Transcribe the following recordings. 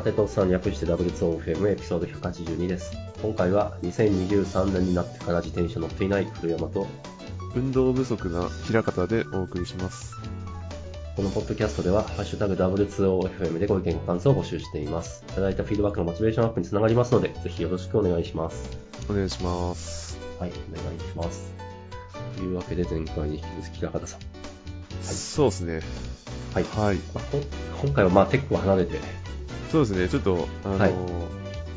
手とおっさんに略して W2OFM エピソード182です。今回は2023年になってから自転車乗っていない古山と、運動不足な平方でお送りします。このポッドキャストでは、ハッシュタグ W2OFM でご意見ご感想を募集しています。いただいたフィードバックのモチベーションアップにつながりますので、ぜひよろしくお願いします。お願いします。はい、お願いします。というわけで前回に引き続き平方さん。そうですね。はい。はい。まあ、こ今回はまあ結構離れて、そうですね。ちょっと、あのーはい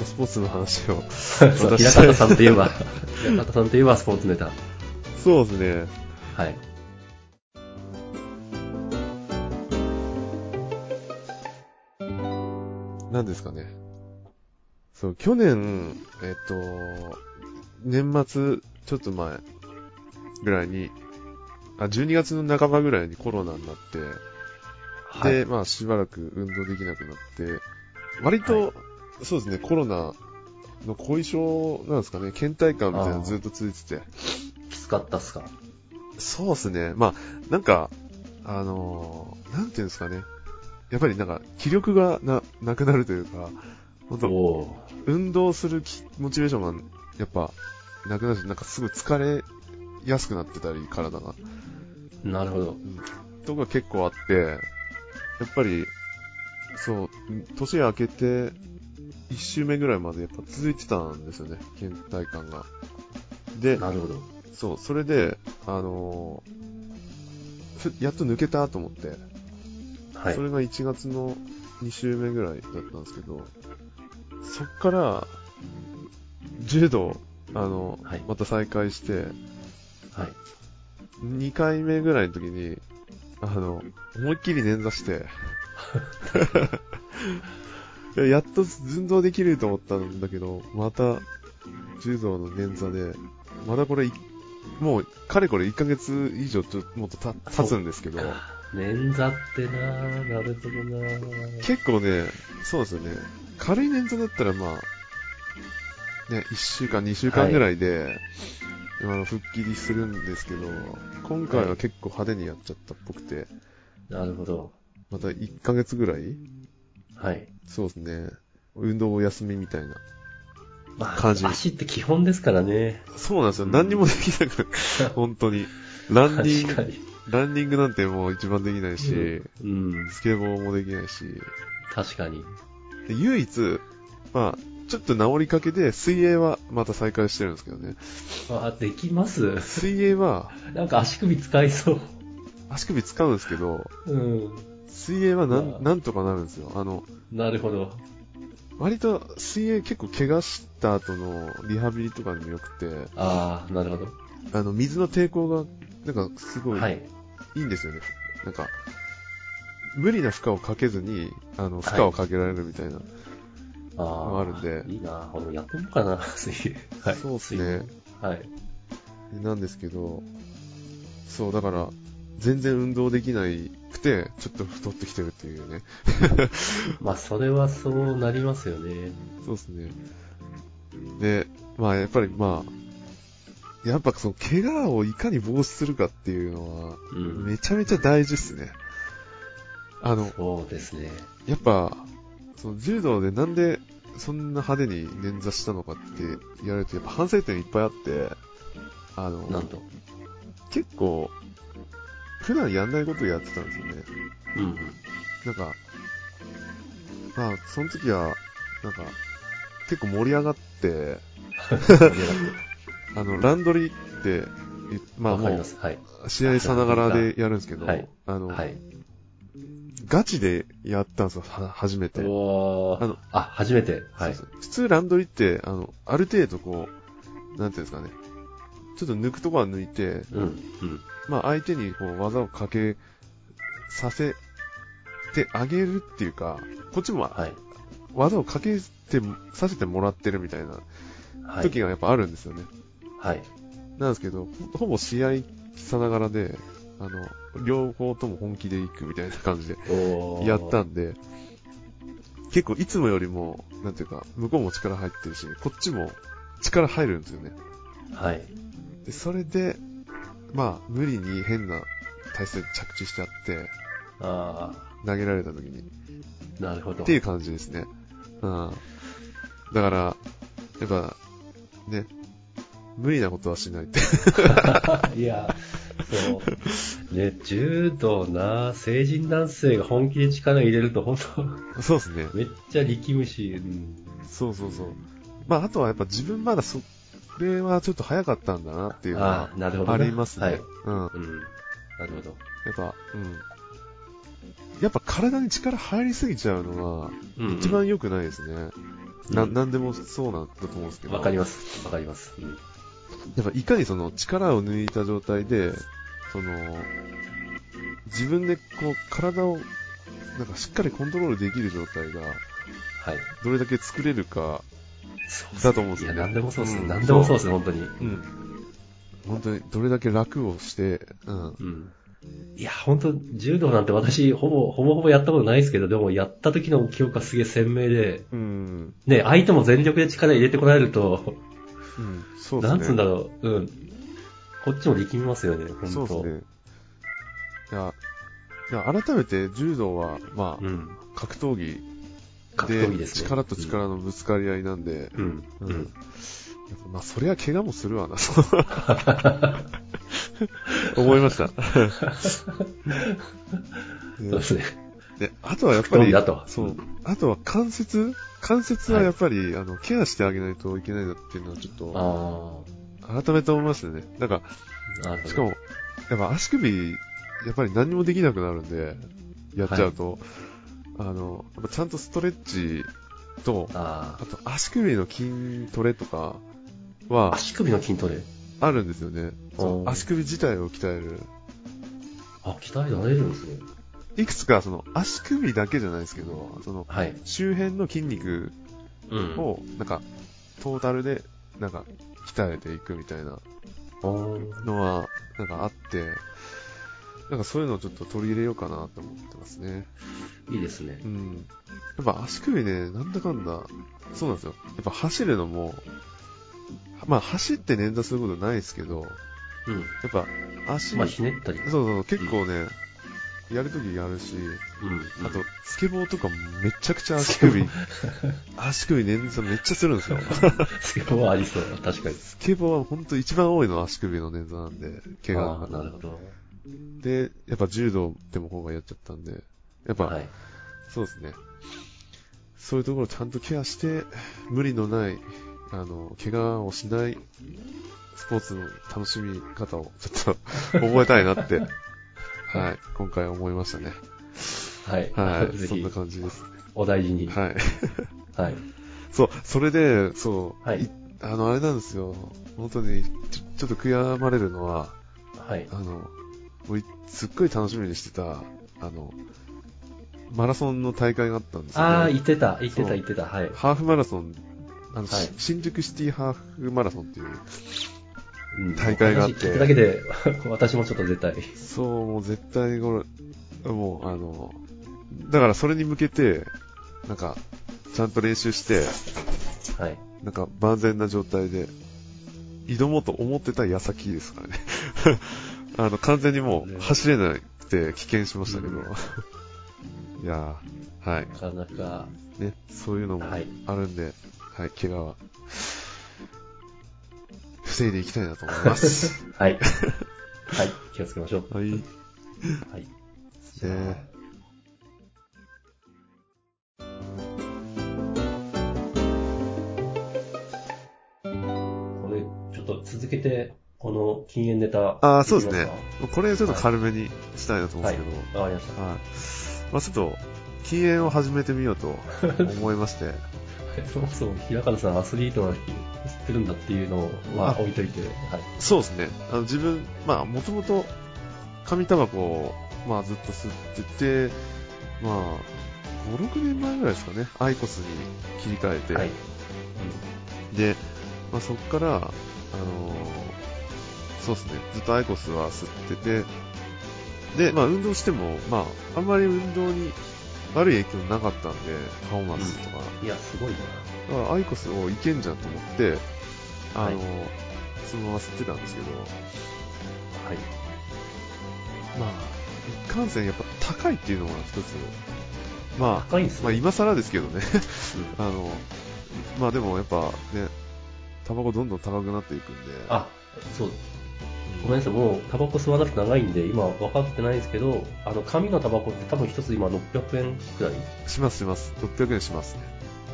スポーツの話を。平方さんといえば、平方さんといえばスポーツネタ。そうですね。はい。何ですかね。そう、去年、えっと、年末、ちょっと前ぐらいに、あ、12月の半ばぐらいにコロナになって、はい。で、まあしばらく運動できなくなって、割と、そうですね、コロナの後遺症なんですかね、倦怠感みたいなのずっと続いてて。きつかったっすか？そうですね、まあ、なんか、あのーなんていうんですかね、やっぱりなんか気力がな、なくなるというか、本当お運動する気モチベーションがやっぱなくなるし、なんかすごい疲れやすくなってたり、体が。ーなるほど。とか結構あって、やっぱり、そう、年明けて、一周目ぐらいまでやっぱ続いてたんですよね、倦怠感が。で、なるほど。そう、それで、あのーふやっと抜けたと思って、はいそ。れが1月の2週目ぐらいだったんですけど、そっから、柔道、あの、はいまた再開して、はい。2回目ぐらいの時に、あの、思いっきり捻挫して、いややっと運動できると思ったんだけど、また、柔道の捻挫で、まだこれい、もう、かれこれ1ヶ月以上ちょもっとた経つんですけど、捻挫ってなぁ、なるほどな。ぁ。結構ね、そうですよね、軽い捻挫だったらまあ、ね、1週間、2週間ぐらいで、あの復帰するんですけど、今回は結構派手にやっちゃったっぽくて、なるほど。また1ヶ月ぐらい？はい。そうですね。運動お休みみたいな。まあ、感じ足って基本ですからね。そうなんですよ。何にもできなく、本当に。ランニング、確かに。ランニングなんてもう一番できないし、うん。スケボーもできないし、確かに。で唯一、まあ、ちょっと治りかけで、水泳はまた再開してるんですけどね。あ、できます？水泳は、なんか足首使いそう。足首使うんですけど、うん。水泳はなまあん、なんとかなるんですよ。あの、なるほど。割と水泳結構怪我した後のリハビリとかにも良くて、ああ、なるほど。あの、水の抵抗が、なんかすごいはい。いいんですよね。なんか、無理な負荷をかけずに、あの、負荷をかけられるみたいな。ああ。あるんでいいな俺もやってみようかな、水泳。はい。そうですね。はい。なんですけど、そう、だから、全然運動できないくて、ちょっと太ってきてるっていうね。まあ、それはそうなりますよね。そうですね。で、まあ、やっぱりまあ、やっぱその、怪我をいかに防止するかっていうのは、うん。めちゃめちゃ大事っすね。あの、そうですね。やっぱ、その柔道でなんでそんな派手に捻挫したのかって言われると、やっぱ反省点いっぱいあって、あの、なんと？結構、普段やんないことをやってたんですよね。うん。なんか、まあ、その時は、なんか、結構盛り上がって、あの、ランドリーって、いまあも。う、試合さながらでやるんですけど、はいあの、はい。ガチでやったんですよ、は初めて。あのあ、初めて。はい。普通ランドリーって、あの、ある程度こう、なんていうんですかね、ちょっと抜くとこは抜いて、うん。うん。まあ相手にこう技をかけさせてあげるっていうか、こっちもはい。技をかけて、させてもらってるみたいなはい。時がやっぱあるんですよね。はい。なんですけど、ほほぼ試合さながらで、あの、両方とも本気で行くみたいな感じでやったんで、結構いつもよりも、なんていうか、向こうも力入ってるし、こっちも力入るんですよね。はい。で、それで、まあ、無理に変な体勢で着地しちゃって、あ投げられた時に。あ、なるほど。っていう感じですね。うん。だから、やっぱ、ね、無理なことはしないって。いや、そう。ね、柔道な、成人男性が本気で力入れると、本当そうですね。めっちゃ力むし、うん。そうそうそう。まあ、あとはやっぱ自分まだそれはちょっと早かったんだなっていうのはありますね。はい。うん。やっうん。なるほど。ぱ、うん。やっぱ体に力入りすぎちゃうのは、うんうん一番良くないですね。うんな、なんでもそうなんだと思うんですけど。わかります。わかります。うんやっぱいかにその力を抜いた状態で、その、自分でこう体を、なんかしっかりコントロールできる状態が、はい。どれだけ作れるか、だと思うんですよねいや、なんでもそうですね。うんなんでもそうですね、本当に。うん。本当にどれだけ楽をして、うん。うん。いや、本当柔道なんて私、ほぼ、ほぼほぼやったことないですけど、でもやった時の記憶がすげえ鮮明で、うん。ね、相手も全力で力入れてこられると、うん。そうですね。なんつうんだろう、うん。こっちも力みますよね、本当そうですね。いや、いや改めて柔道は、まあ、うん。格闘技格闘技ですね。力と力のぶつかり合いなんで、うん。う。うんん。まあ、そりゃ怪我もするわな、思いました。そうですね。で、あとはやっぱり。そう。あとは関節関節はやっぱり、あの、ケアしてあげないといけないなっていうのはちょっあと、改めて思いましたね。なんか、しかも、やっぱ足首、やっぱり何もできなくなるんで、やっちゃうと、あの、やっぱちゃんとストレッチと、ああと足首の筋トレとかあ。は足首の筋トレ？あるんですよね。足首自体を鍛える。あ、鍛えられるんですね。いくつかその足首だけじゃないですけど、そのはい。周辺の筋肉うん。を、なんか、トータルで、なんか、鍛えていくみたいなおーのは、なんかあって、なんかそういうのをちょっと取り入れようかなと思ってますね。いいですねう。ん。やっぱ足首ね、なんだかんだ、そうなんですよ。やっぱ走るのも、まあ走って捻挫することないですけど、うん。やっぱ足、まあ、ひねったり。そうそう、結構ね、やるときやるし、うん。あと、スケボーとかもめちゃくちゃ足首、足首捻挫めっちゃするんですよ。スケボーはありそう。確かに。スケボーは本当一番多いのは足首の捻挫なんで、怪我なるほど。で、やっぱ柔道でも今回やっちゃったんで、やっぱ、はい。そうですね。そういうところをちゃんとケアして、無理のない、あの、怪我をしない、スポーツの楽しみ方をちょっと 覚えたいなって、はい、今回思いましたね。はい。はい、そんな、感じです。お大事に。はい。はい。そう、それで、そう、はい。あの、あれなんですよ。本当に、ちょちょっと悔やまれるのは、はい。あの、すっごい楽しみにしてた、あの、マラソンの大会があったんですよ、ね。ああ、言ってた、言ってた、そう言ってた。はい。ハーフマラソン、あの、はい新宿シティハーフマラソンっていう、うん大会があって話聞いただけで、私もちょっと絶対。そう、もう絶対これ、もうあの、だからそれに向けて、なんか、ちゃんと練習して、はい。なんか万全な状態で、挑もうと思ってた矢先ですからね。あの、完全にもう走れなくて棄権しましたけど。うん いやー、はい。なかなか、ね、そういうのもはいあるんで、はい、怪我は、防いでいきたいなと思います。はい。はい。気をつけましょう。はい。はい。じゃあねこれ、ちょっと続けて、この禁煙ネタ。あーそうですねこれちょっと軽めにしたいなと思うんですけど、すかわかりました。はい。まあちょっと、禁煙を始めてみようと思いまして、そもそも平方さんアスリートなのに知ってるんだっていうのはあ置いといて、はい。そうですね。あの自分、まあもともと紙タバコを、まあずっと吸ってて、まあ、5、6年前ぐらいですかね、アイコスに切り替えて、はい。で、まあ、そこから、あのーそうですね、ずっとアイコスは吸ってて、で、まあ、運動しても、まあ、あんまり運動に悪い影響なかったんで、パフォーマンスとか、いや、すごいな。だからアイコスをいけんじゃんと思って、あのーはいそのまま吸ってたんですけど、はい。まあ、1かんせんやっぱ高いっていうのが一つ。まあ、高いんですね。まあ今更ですけどね。うん あの、まあでもやっぱね、タバコどんどん高くなっていくんで。あ、そう。うんごめんなさい、もうタバコ吸わなくて長いんで、今分かってないんですけど、あの、紙のタバコって多分一つ今600円くらい？しますします。600円しますね。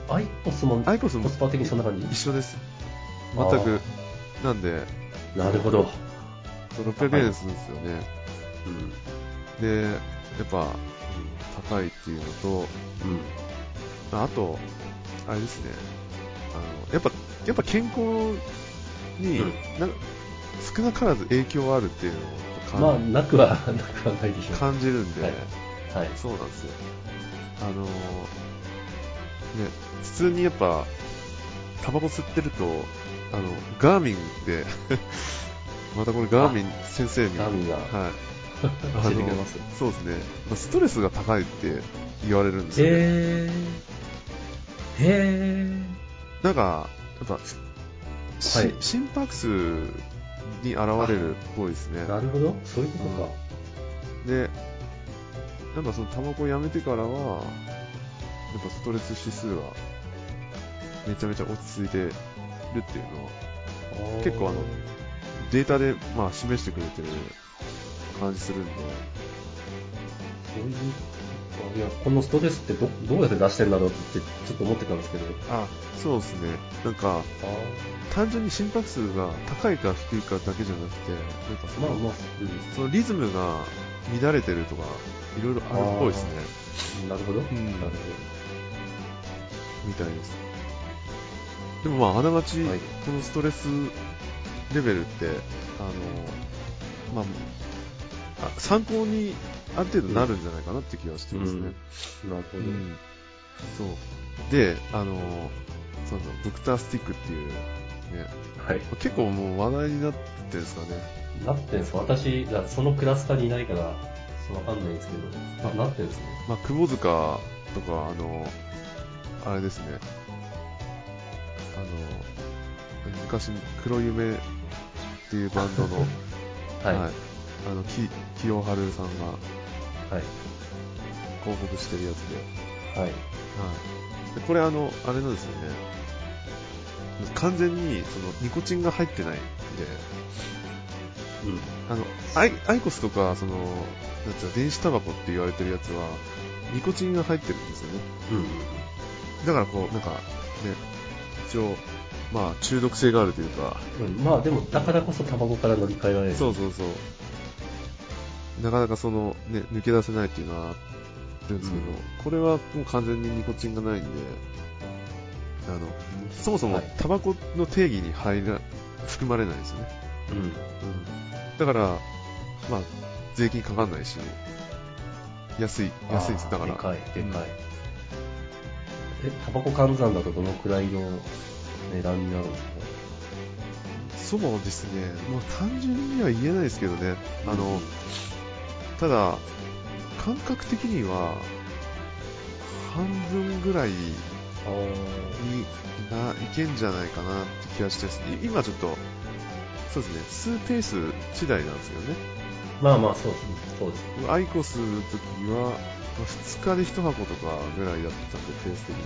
アイコスもアイコスもコスパ的にそんな感じ？一緒です。全く。なんで、なるほど。600円するんですよね。うん。で、やっぱ、うん高いっていうのと、うん。あと、あれですね、あの、やっぱ、やっぱ健康に、うんな少なからず影響あるっていうのを感,、まあ、なくは、なくはないでしょう。感じるんで、はいはい。そうなんですよ。あのーね、普通にやっぱ、タバコ吸ってると、あの、ガーミンで、またこれガーミン先生に、ガーミンがはい。教えてくれます。そうですね。まあストレスが高いって言われるんですよね。へー。へなんか、やっぱ、しはい心拍数に現れるっぽいですねー。。なるほど。そういうことか。で、なんかそのタバコやめてからは、やっぱストレス指数はめちゃめちゃ落ち着いてるっていうのは結構あのデータでまあ示してくれてる感じするんで、そういういや、このストレスってどどうやって出してんだろうってちょっと思ってたんですけど。あ、そうですね。なんか、あ単純に心拍数が高いか低いかだけじゃなくて、なんかその,、まあまあ、そのリズムが乱れてるとか、いろいろあるっぽいですね。うん。なるほど。んなるみたいです。でもまあ、あながち、はいこのストレスレベルって、あの、まあ、あ参考にある程度なるんじゃないかなって気がしてますね。ほど。なるほど。うんそう。で、あの、そうそう、ドクタースティックっていう、ね、はい。結構もう話題になってるんですかね。なってんすか？私、がそのクラスターにいないから、わかんないんですけど、あ、なってんですね。まあ、窪塚とか、あの、あれですね、あの、昔、黒夢っていうバンドの、はい。はい、あの、き清春さんがはい。広告してるやつで、はい。はい。でこれあの、あれなんですよね。完全に、その、ニコチンが入ってないんで、うん。あの、アイアイコスとか、その、なんつうの、電子タバコって言われてるやつは、ニコチンが入ってるんですよね。うん。だからこう、なんか、ね、一応、まあ、中毒性があるというか、うん、まあでも、だからこそタバコから乗り換えられる。そうそうそう。なかなかその、ね、抜け出せないっていうのはあるんですけど、うんこれはもう完全にニコチンがないんで、あの、そもそもはいタバコの定義に入ら、含まれないですよね。うん。うん。だから、まあ、税金かかんないし、安い、安いです。だから。でかい、でうんかい。え、タバコ換算だとどのくらいの値段になるんですか？ねそうですね。まあ、単純には言えないですけどね。あの、ただ、感覚的には、半分ぐらいにいけんじゃないかなって気がして今ちょっと、そうですね、数ペース次第なんですけどね。まあまあ、そうですね。そうです。アイコスの時は、まあ2日で1箱とかぐらいだったんで、ペース的に。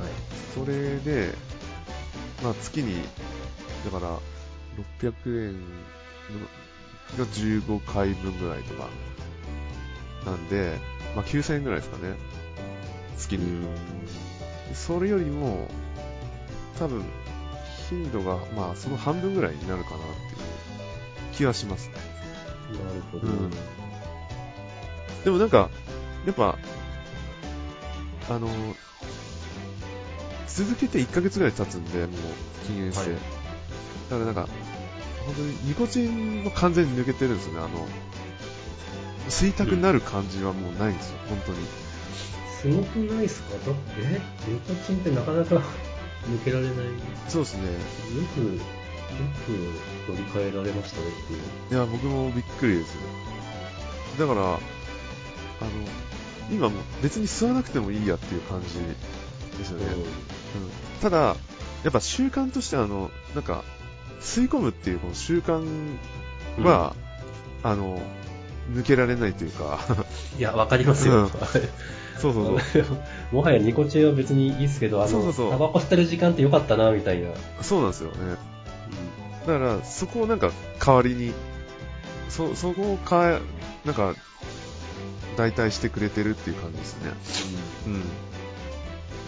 はい。それで、まあ月に、だから、600円のが15回分ぐらいとか、なんで、まあ9000円ぐらいですかね。月に。それよりも、多分、頻度が、まあその半分ぐらいになるかなっていう気はしますね。なるほど。うんでもなんか、やっぱ、あの、続けて1ヶ月ぐらい経つんで、もう禁煙して。はいだからなんか、本当にニコチンも完全に抜けてるんですよね、あの、吸いたくなる感じはもうないんですよ、本当に。すごくないですか？だって、えニコチンってなかなか 抜けられない。よそうですね。く、よく乗り換えられましたねっていう。いや、僕もびっくりです。だから、あの、今もう別に吸わなくてもいいやっていう感じですよね。うんただ、やっぱ習慣としてあの、なんか、吸い込むっていうこの習慣は、あの、抜けられないというか、いや、わかりますよ。うん そうそうそう。もはやニコチェは別にいいっすけど、あの、そうそうそうタバコ吸ってる時間ってよかったな、みたいな。そうなんですよね。だから、そこをなんか代わりに、そ、そこをかえ、なんか、代替してくれてるっていう感じですね。うん。だか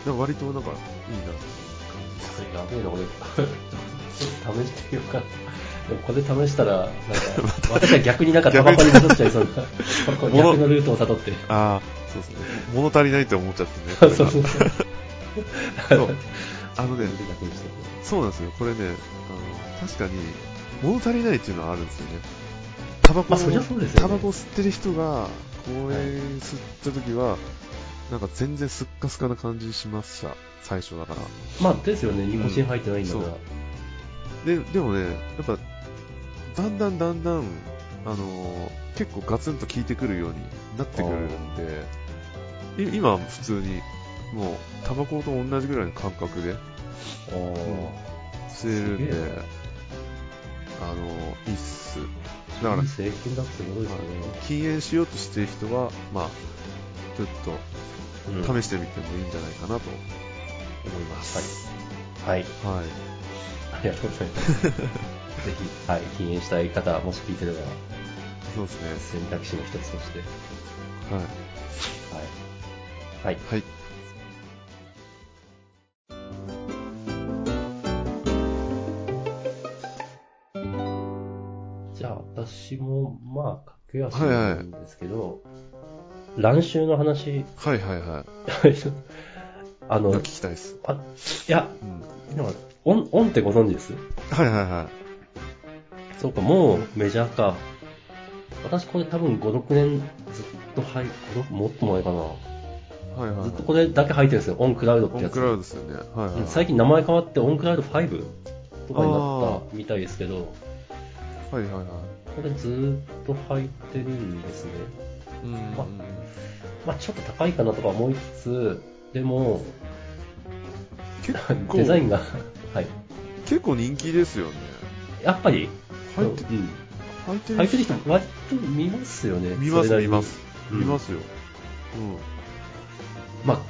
ら割となんか、いいなっていう感じです。やべえな、俺。試してみようかな。でもこれ試したら、なんか、私は逆になんかタバコに戻っちゃいそうな。こう逆のルートを辿って。ああ、そうですね。物足りないって思っちゃってね。そうそうそう。そうあのね、そうなんですよ。これね、あの、確かに、物足りないっていうのはあるんですよね。タバコ、まあそりゃそうですよねタバコ吸ってる人が、公園吸った時は、なんか全然スッカスカな感じしました。最初だから。まあ、ですよね、ニコチン入ってないんだから。で、でもね、やっぱ、だんだんだんだん、あのー結構ガツンと効いてくるようになってくるんで、い今は普通に、もう、タバコと同じぐらいの感覚で吸えるんで、あのーいいっす。だからいい、製品だってことですよね。禁煙しようとしてる人は、まあ、ちょっうんと試してみてもいいんじゃないかなと思います。はい。はい。ありがとうございます。ぜひ、はい、禁煙したい方、もし聞いてれば、そうですね。選択肢の一つとして。はい。はい。はい。はい。じゃあ、私も、まあ、駆け足はいはいなんですけど、ランシューの話、はいはいはあい。の、聞きたいです。あ、いや、うん。 On、Onってご存知です？はいはいはい。そうか、もうメジャーか。私これ多分5、6年ずっと履、5もっと前かな。はいはい。ずっとこれだけ履いてるんですよ。 On Cloudってやつ。オンクラウドですよね。はい最近名前変わって On Cloud 5とかになったみたいですけど、はいはいはい。これずーっと入ってるんですね。うんうんうん。まあちょっと高いかなとか思いつつ、でも、結構、デザインが、はい。結構人気ですよね。やっぱり、入ってうん。入って入ってる人割と見ますよね。見ますそれなりに見ます。うん見ますよ。まあ、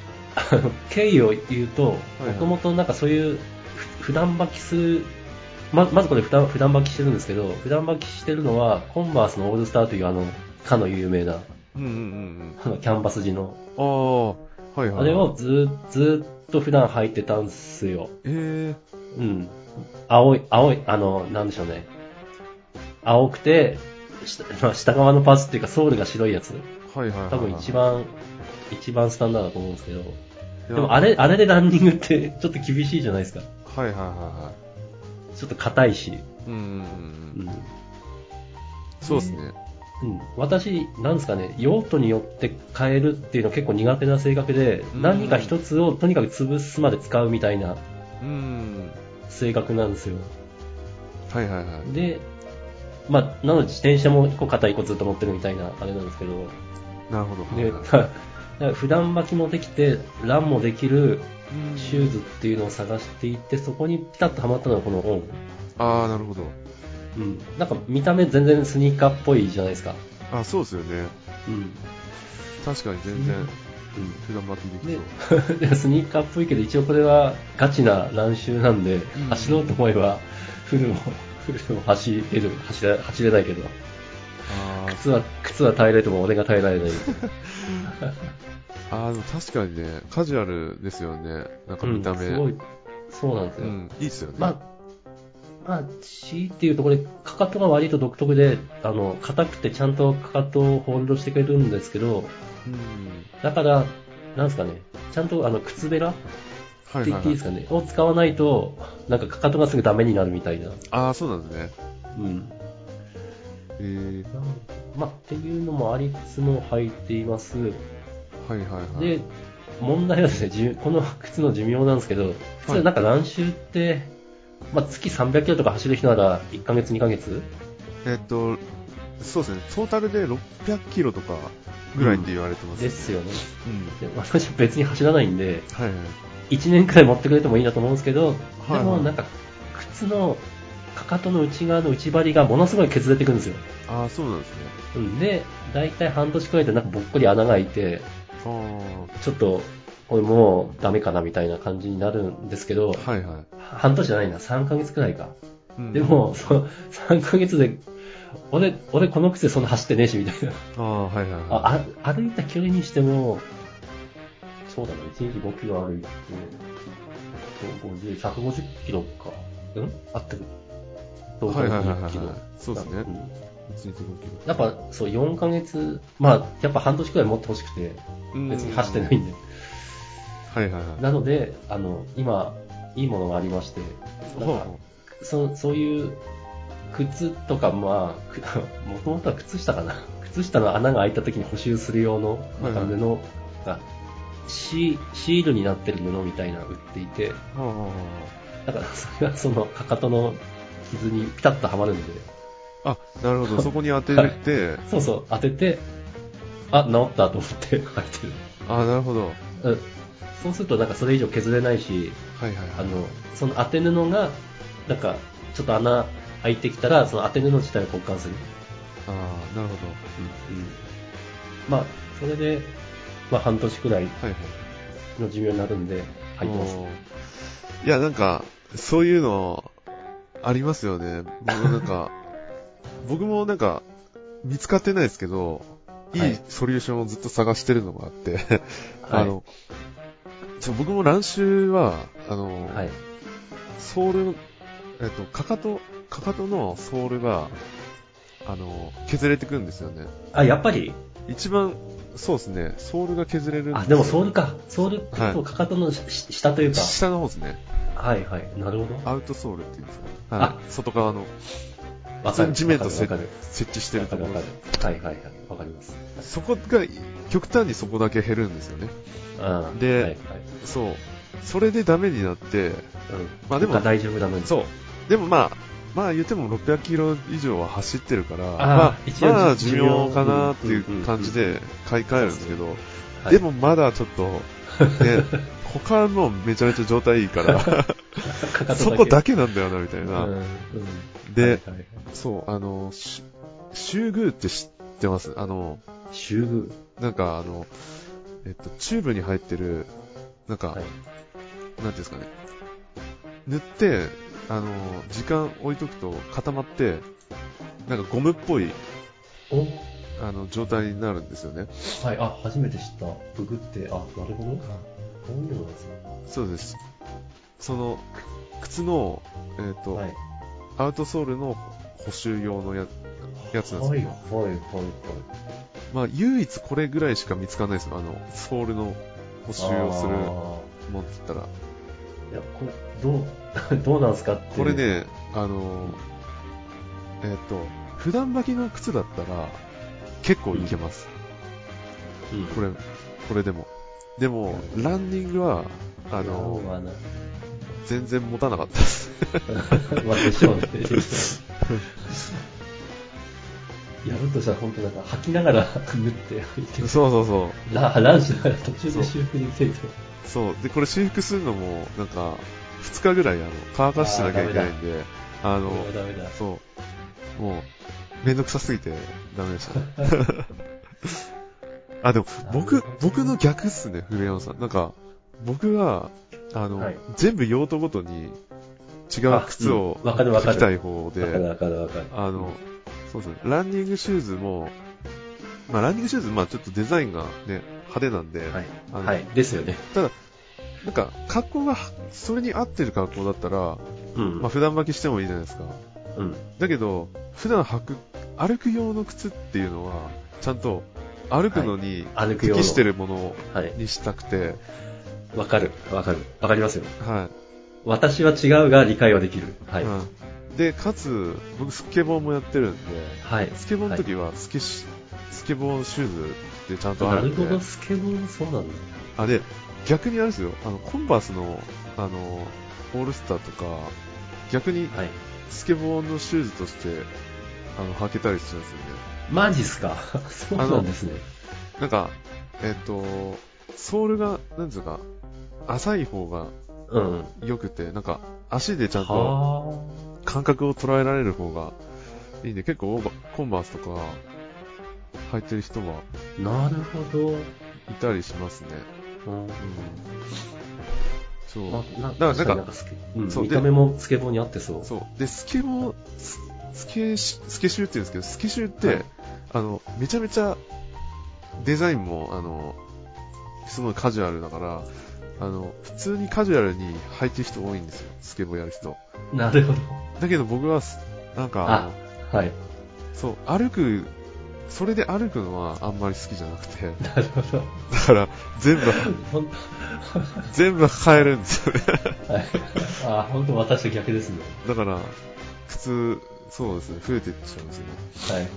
経緯を言うと、もはいともとなんかそういうふ普段履きする、ままずこれ普段普段履きしてるんですけど、普段履きしてるのは、コンバースのオールスターというあの、かの有名な、うん。うんうんうんあの、キャンバス地の、うん。ああ、はいはい。あれをずーずーっと普段履いてたんすよ。えうん。青い、青い、あの、なんでしょうね。青くて、下まあ下側のパーツっていうかソールが白いやつ。ー、はいはいはいはい。多分一番、一番スタンダードだと思うんですけど。でもあれ、あれでランニングってちょっと厳しいじゃないですか。はいはいはいはちょっと硬いし。い。うんうんうん。そうですね。うん、私、なんですかね、用途によって変えるっていうの結構苦手な性格で、うん何か一つをとにかく潰すまで使うみたいなうん。性格なんですよ。はいはいはい。で、まあ、なので自転車も一個硬い一個ずっと乗ってるみたいなあれなんですけど、なるほど。で、はい普段履きもできて、ランもできるうんシューズっていうのを探していって、そこにピタッとはまったのがこのオン。ああ、なるほど。うん。なんか見た目全然スニーカーっぽいじゃないですか。あそうですよね。うん。確かに全然、うん。普段巻きできでそう。でスニーカーっぽいけど、一応これはガチな乱臭なんで、ん走ろうと思えば、フルも、フルも走れる、走れ、走れないけど、あ靴は、靴は耐えれても俺が耐えられない。あ、ああ、でも確かにね、カジュアルですよね。なんか見た目。うん、すごい、そうなんですよ。うん、いいっすよね。まあ、まあ、C っていうところで、かかとが割と独特で、あの、硬くてちゃんとかかとをホールドしてくれるんですけど、うん。だから、なんですかね、ちゃんとあの、靴べらって言っていいです。かね、を使わないと、なんかかかとがすぐダメになるみたいな。ああ、そうなんですね。うん。えー、まあ、っていうのもありつつも履いています。はいはいはい。で、問題はですね、この靴の寿命なんですけど、普通なんか乱臭って、まあ、月300キロとか走る人なら1ヶ月2ヶ月？えっと、そうですね、トータルで600キロとかぐらいって言われてます、ですよね。うん。で私は別に走らないんで、はいはい。1年くらい持ってくれてもいいなと思うんですけど、はいでもなんか、靴のかかとの内側の内張りがものすごい削れていくんですよ。ああ、そうなんですね。うんで、だいたい半年くらいでなんかぼっこり穴が開いて、ちょっと、これもうダメかなみたいな感じになるんですけど、はいはい。半年じゃないな、3ヶ月くらいか。うんで、も、そ3ヶ月で、俺、俺この靴でそんな走ってねえし、みたいな。ああ、はいはいはい。ああ歩いた距離にしても、そうだな、1日5キロ歩いて、50 150キロか。ん？合ってる。はいはいはいはい50キロはい。そうですねん。1日5キやっぱ、そう、4ヶ月、まあ、やっぱ半年くらい持ってほしくて、ロ。別に走ってないんで。はいはいはい。なので、あの、今、いいものがありまして、なんかそそういう靴とか、まあ、くもともとは靴下かな。靴下の穴が開いた時に補修する用の、なんか布が、シシールになってる布みたいなの売っていて、だからそれがそのかかとの傷にピタッとはまるんで、あ、なるほど。そこに当てるって、そうそう、当てて、あ、治ったと思って 履いてる。あ、なるほど。はいうんそうするとなんかそれ以上削れないし、はいはい。あの、その当て布が、なんか、ちょっと穴開いてきたら、その当て布自体を交換する。ああ、なるほど。うん。まあ、それで、まあ半年くらいはいはい。の寿命になるんで、入ってます。おーいや、なんか、そういうの、ありますよね。僕なんか、僕もなんか、見つかってないですけど、いはいいソリューションをずっと探してるのがあって、はいあの、ちょ僕も乱臭は、あの、はい。ソールの、えっと、かかと、かかとのソールが、あの、削れてくんですよね。あ、やっぱり？一番、そうですね、ソールが削れるあ、でもソールか。ソールってはいとかかとのし下というか。下の方ですね。はいはい。なるほど。アウトソールっていうんですかね。はいあ。外側の、地面と設置してる。ところ。はいはいはい。わかります。そこが、極端にそこだけ減るんですよね。うん。ではいはい。そう。それでダメになって、うん。まあでも他大丈夫なのに。そう。でもまあ、まあ言っても600キロ以上は走ってるから、まあ、まあ寿寿命命かなっていう感じで買い替えるんですけど、はいでもまだちょっと、ね、他はもうめちゃめちゃ状態いいから、そこだけなんだよな、みたいな。で、はいはいそう、あの、し集具って知ってます？あの、集具。なんかあの、えっと、チューブに入ってる、なんか、はい。なんていうんですかね。塗って、あの、時間置いとくと固まって、なんかゴムっぽい、お？あの、状態になるんですよね。はい、あ、初めて知った。ブグって、あ、なるほど。こういうのなんですね。そうです。その、靴の、えっ、と、はい。アウトソールの補修用のややつなんですはい、よ。はい、はい、はい。まあ、唯一これぐらいしか見つかんないですよ。あの、ソールの補修をするあもんって言ったら。ーいや、これ、どう、どうなんすかって。これ。ね、あの、えっ、と、普段履きの靴だったら、結構いけます。うん。これ、これでも。でも、ランニングは、ああの。全然持たなかったです。まあ、でしょうね。やるとしたら本当なんか吐きながら縫って吐いてそうそうそう。ラランしながら途中で修復できないと。そう。で、これ修復するのも、なんか、2日ぐらい、あの、乾かしてなきゃいけないんで、あの。そう。もう、めんどくさすぎて、ダメでしたね。あ、でも、僕、僕の逆っすね、フレヨンさん。なんか、僕は、あの、はい全部用途ごとに違う靴を履きたい方で。あの、そうですね、ランニングシューズも、まあ、ランニングシューズ、まあ、ちょっとデザインがね、派手なんで、はい。あのはい。ですよね。なんか、格好が、それに合ってる格好だったら、うん。まあ、普段履きしてもいいじゃないですか。うん。だけど、普段履く、歩く用の靴っていうのは、ちゃんと歩くのに。適してるものはい。にしたくて、わかる。わかる。わかりますよ。は私は違うが理解はできる。はい。い。うんで、かつ、僕スケボーもやってるんで、はい。スケボーの時はスケシ、スケボーシューズってちゃんとあるんでなるほど、、スケボーそうなんだ。あ、で、逆にあれですよ、あの、コンバースの、あの、オールスターとか、逆にはい。スケボーのシューズとして、あの、履けたりするんですよね。マジっすか？そうなんですね。なんか、えっ、と、ソールが、なんつうか、浅い方がうん。良くて、なんか、足でちゃんとは感覚を捉えられる方がいいんで、結構オーバコンバースとか履いてる人はなるほど。いたりしますね。うんうん。そう。まあ、なだからなんかスケ、うん、そうで見た目もスケボーに合ってそう。そう。で、スケボー、ススケシ、スケシューって言うんですけど、スケシューって、はいあの、めちゃめちゃデザインも、あの、すごいカジュアルだから、あの、普通にカジュアルに履いてる人多いんですよ。スケボーやる人。なるほど。だけど僕はす、なんか、はい。そう、歩く、それで歩くのはあんまり好きじゃなくて、なるほど。だから全部、全部変えるんですよね。はい。あ、本当私と逆ですね。だから、靴、そうですね、増えていっちゃうんですよね。はい。うん。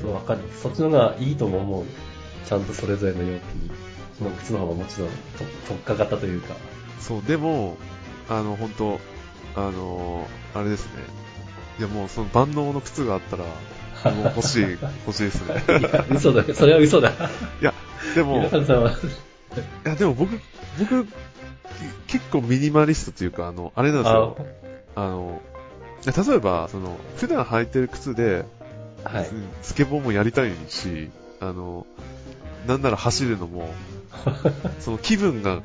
そう、わかる。そっちの方がいいとも思う。ちゃんとそれぞれの容器に。その靴の方がもちろんと特化型というか。そう、でも、あの、本当あの、あれですね。いや、もうその万能の靴があったら、もう欲しい、欲しいですね。いや、嘘だ。それは嘘だ。いや、でも、皆さんは、いや、でも僕、僕、結構ミニマリストというか、あの、あれなんですよ。あの、例えば、その、普段履いてる靴で、はい。ススケボーもやりたいし、あの、なんなら走るのも、その気分が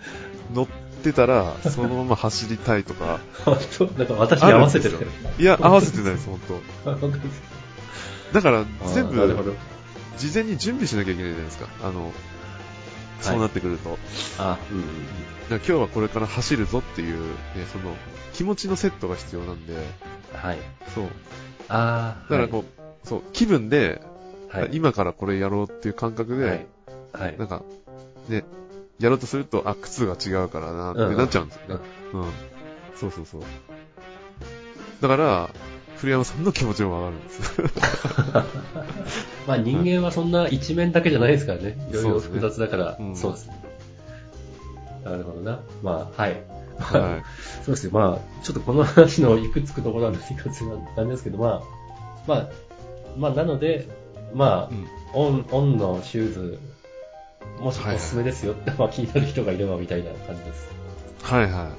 乗ってたら、そのまま走りたいとか、本当？なんか私に合わせてる。いや、合わせてないです、本当本当ですだから、全部。事前に準備しなきゃいけないじゃないですか。あの、そうなってくると。あ、うんうんうん。今日はこれから走るぞっていう、ね、その、気持ちのセットが必要なんで、はい。そう。ああ。だからこう、そう、気分で、はい、はい。今からこれやろうっていう感覚で、はい。はい。なんか、ね、やろうとすると、あ、靴が違うからなってなっちゃうんですよね。うん。そうそうそう。だから、古山さんの気持ちもわかるんです。まあ人間はそんな一面だけじゃないですからね。いろいろ複雑だから、うんそうですね。なるほどな。まあ、はい。は そうですね。まあ、ちょっとこの話のいくつくところなんで、いくつなんですけど、まあ、まあ、まあ、なので、まあい。う、ん。オン、オンのシューズ、もしはいはいおすすめですよって、まあ気になる人がいればみたいな感じです。はいは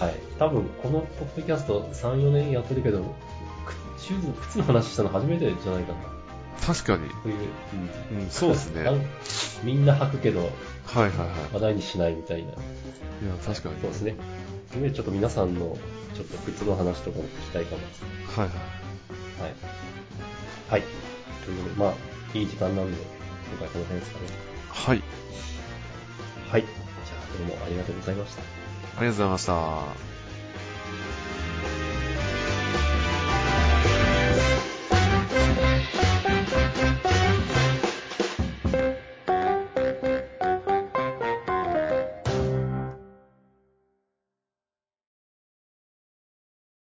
はい。多分、このポッドキャスト3、4年やってるけど、くシューズ、靴の話したの初めてじゃないかな。い。確かに。という、うん。うん、そうですね。みんな履くけど、はいはい。話題にしないみたいな。いや、確かに。そうですね。で、ちょっと皆さんの、ちょっと靴の話とかも聞きたいかも。はいはい。はい。はい。ということで、まあ、いい時間なんで、今回この辺ですかね。はい。はい。じゃあ、どうもありがとうございました。ありがとうございました。